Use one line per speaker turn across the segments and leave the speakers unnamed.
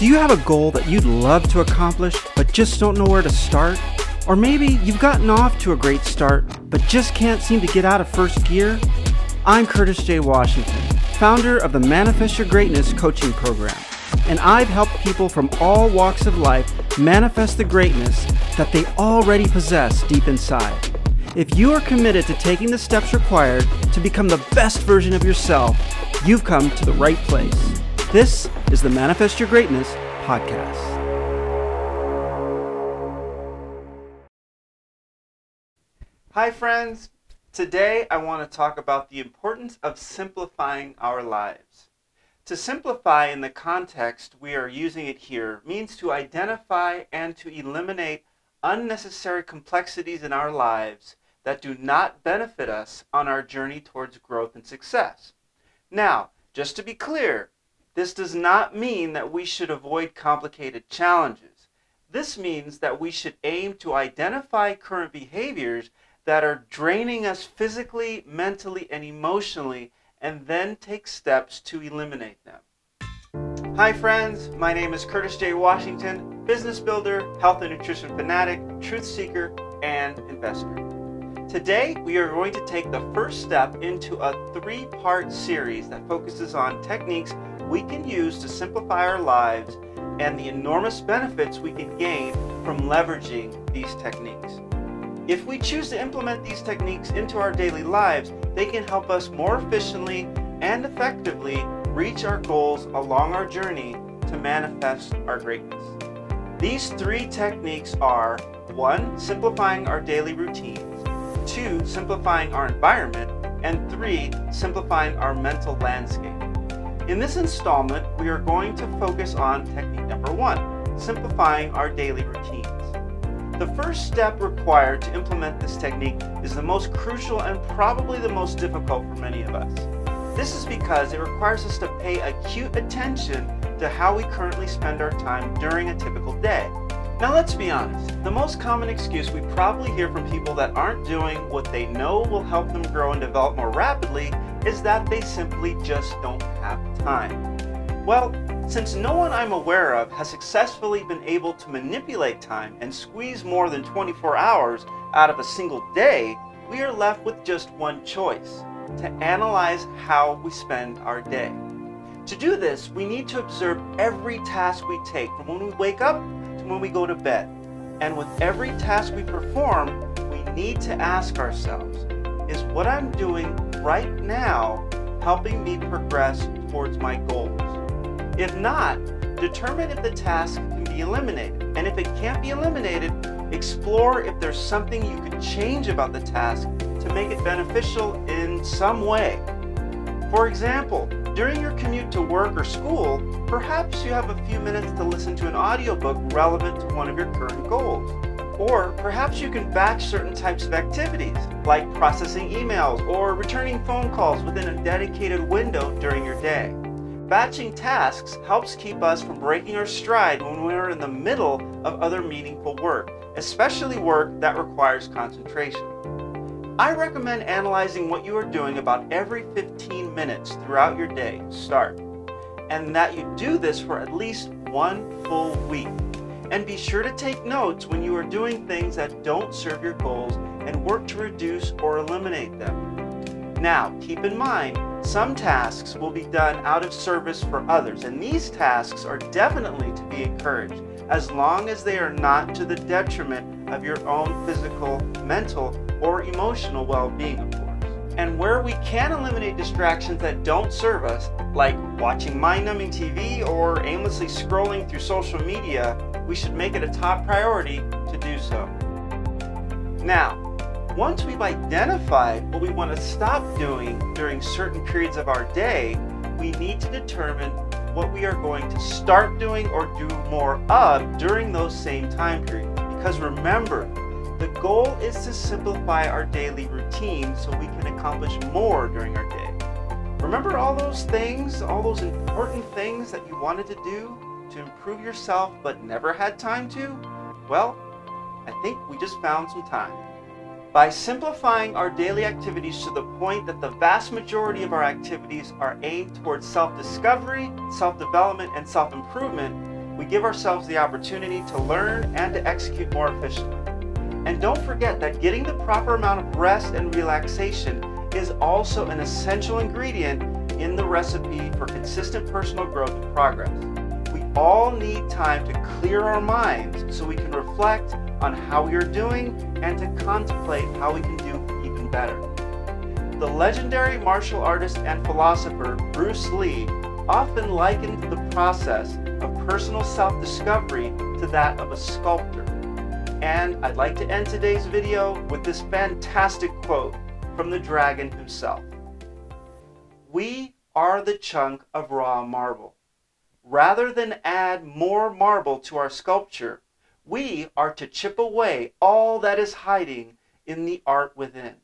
Do you have a goal that you'd love to accomplish but just don't know where to start? Or maybe you've gotten off to a great start but just can't seem to get out of first gear? I'm Curtis J. Washington, founder of the Manifest Your Greatness coaching program, and I've helped people from all walks of life manifest the greatness that they already possess deep inside. If you are committed to taking the steps required to become the best version of yourself, you've come to the right place. This is the Manifest Your Greatness podcast. Hi, friends. Today I want to talk about the importance of simplifying our lives. To simplify in the context we are using it here means to identify and to eliminate unnecessary complexities in our lives that do not benefit us on our journey towards growth and success. Now, just to be clear, this does not mean that we should avoid complicated challenges. This means that we should aim to identify current behaviors that are draining us physically, mentally, and emotionally, and then take steps to eliminate them. Hi, friends. My name is Curtis J. Washington, business builder, health and nutrition fanatic, truth seeker, and investor. Today, we are going to take the first step into a three part series that focuses on techniques we can use to simplify our lives and the enormous benefits we can gain from leveraging these techniques. If we choose to implement these techniques into our daily lives, they can help us more efficiently and effectively reach our goals along our journey to manifest our greatness. These three techniques are 1. Simplifying our daily routines, 2. Simplifying our environment, and 3. Simplifying our mental landscape. In this installment, we are going to focus on technique number 1, simplifying our daily routines. The first step required to implement this technique is the most crucial and probably the most difficult for many of us. This is because it requires us to pay acute attention to how we currently spend our time during a typical day. Now let's be honest, the most common excuse we probably hear from people that aren't doing what they know will help them grow and develop more rapidly is that they simply just don't time. Well, since no one I'm aware of has successfully been able to manipulate time and squeeze more than 24 hours out of a single day, we are left with just one choice to analyze how we spend our day. To do this, we need to observe every task we take from when we wake up to when we go to bed. And with every task we perform, we need to ask ourselves is what I'm doing right now helping me progress towards my goals? If not, determine if the task can be eliminated. And if it can't be eliminated, explore if there's something you could change about the task to make it beneficial in some way. For example, during your commute to work or school, perhaps you have a few minutes to listen to an audiobook relevant to one of your current goals. Or perhaps you can batch certain types of activities, like processing emails or returning phone calls within a dedicated window during your day. Batching tasks helps keep us from breaking our stride when we're in the middle of other meaningful work, especially work that requires concentration. I recommend analyzing what you are doing about every 15 minutes throughout your day to start, and that you do this for at least one full week. And be sure to take notes when you are doing things that don't serve your goals and work to reduce or eliminate them. Now, keep in mind, some tasks will be done out of service for others, and these tasks are definitely to be encouraged as long as they are not to the detriment of your own physical, mental, or emotional well being, of course. And where we can eliminate distractions that don't serve us, like watching mind numbing TV or aimlessly scrolling through social media, we should make it a top priority to do so. Now, once we've identified what we want to stop doing during certain periods of our day, we need to determine what we are going to start doing or do more of during those same time periods. Because remember, the goal is to simplify our daily routine so we can accomplish more during our day. Remember all those things, all those important things that you wanted to do to improve yourself but never had time to? Well, I think we just found some time. By simplifying our daily activities to the point that the vast majority of our activities are aimed towards self discovery, self development, and self improvement, we give ourselves the opportunity to learn and to execute more efficiently. And don't forget that getting the proper amount of rest and relaxation is also an essential ingredient in the recipe for consistent personal growth and progress. All need time to clear our minds so we can reflect on how we are doing and to contemplate how we can do even better. The legendary martial artist and philosopher Bruce Lee often likened the process of personal self-discovery to that of a sculptor. And I'd like to end today's video with this fantastic quote from the dragon himself. We are the chunk of raw marble. Rather than add more marble to our sculpture, we are to chip away all that is hiding in the art within.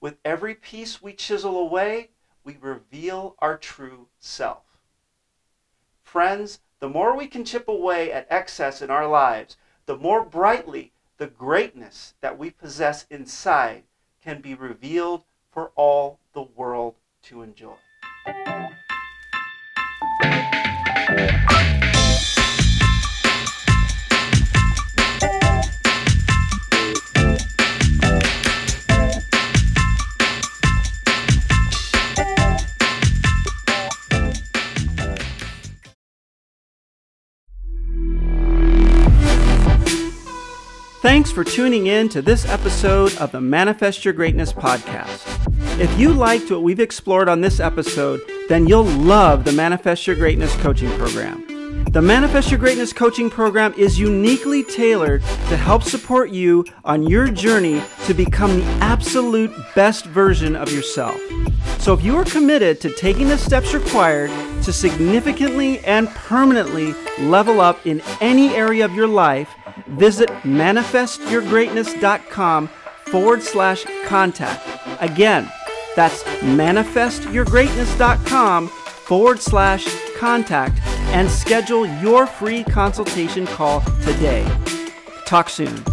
With every piece we chisel away, we reveal our true self. Friends, the more we can chip away at excess in our lives, the more brightly the greatness that we possess inside can be revealed for all the world to enjoy. Thanks for tuning in to this episode of the Manifest Your Greatness podcast. If you liked what we've explored on this episode, then you'll love the Manifest Your Greatness coaching program. The Manifest Your Greatness coaching program is uniquely tailored to help support you on your journey to become the absolute best version of yourself. So, if you are committed to taking the steps required to significantly and permanently level up in any area of your life, visit manifestyourgreatness.com forward slash contact. Again, that's manifestyourgreatness.com forward slash contact and schedule your free consultation call today. Talk soon.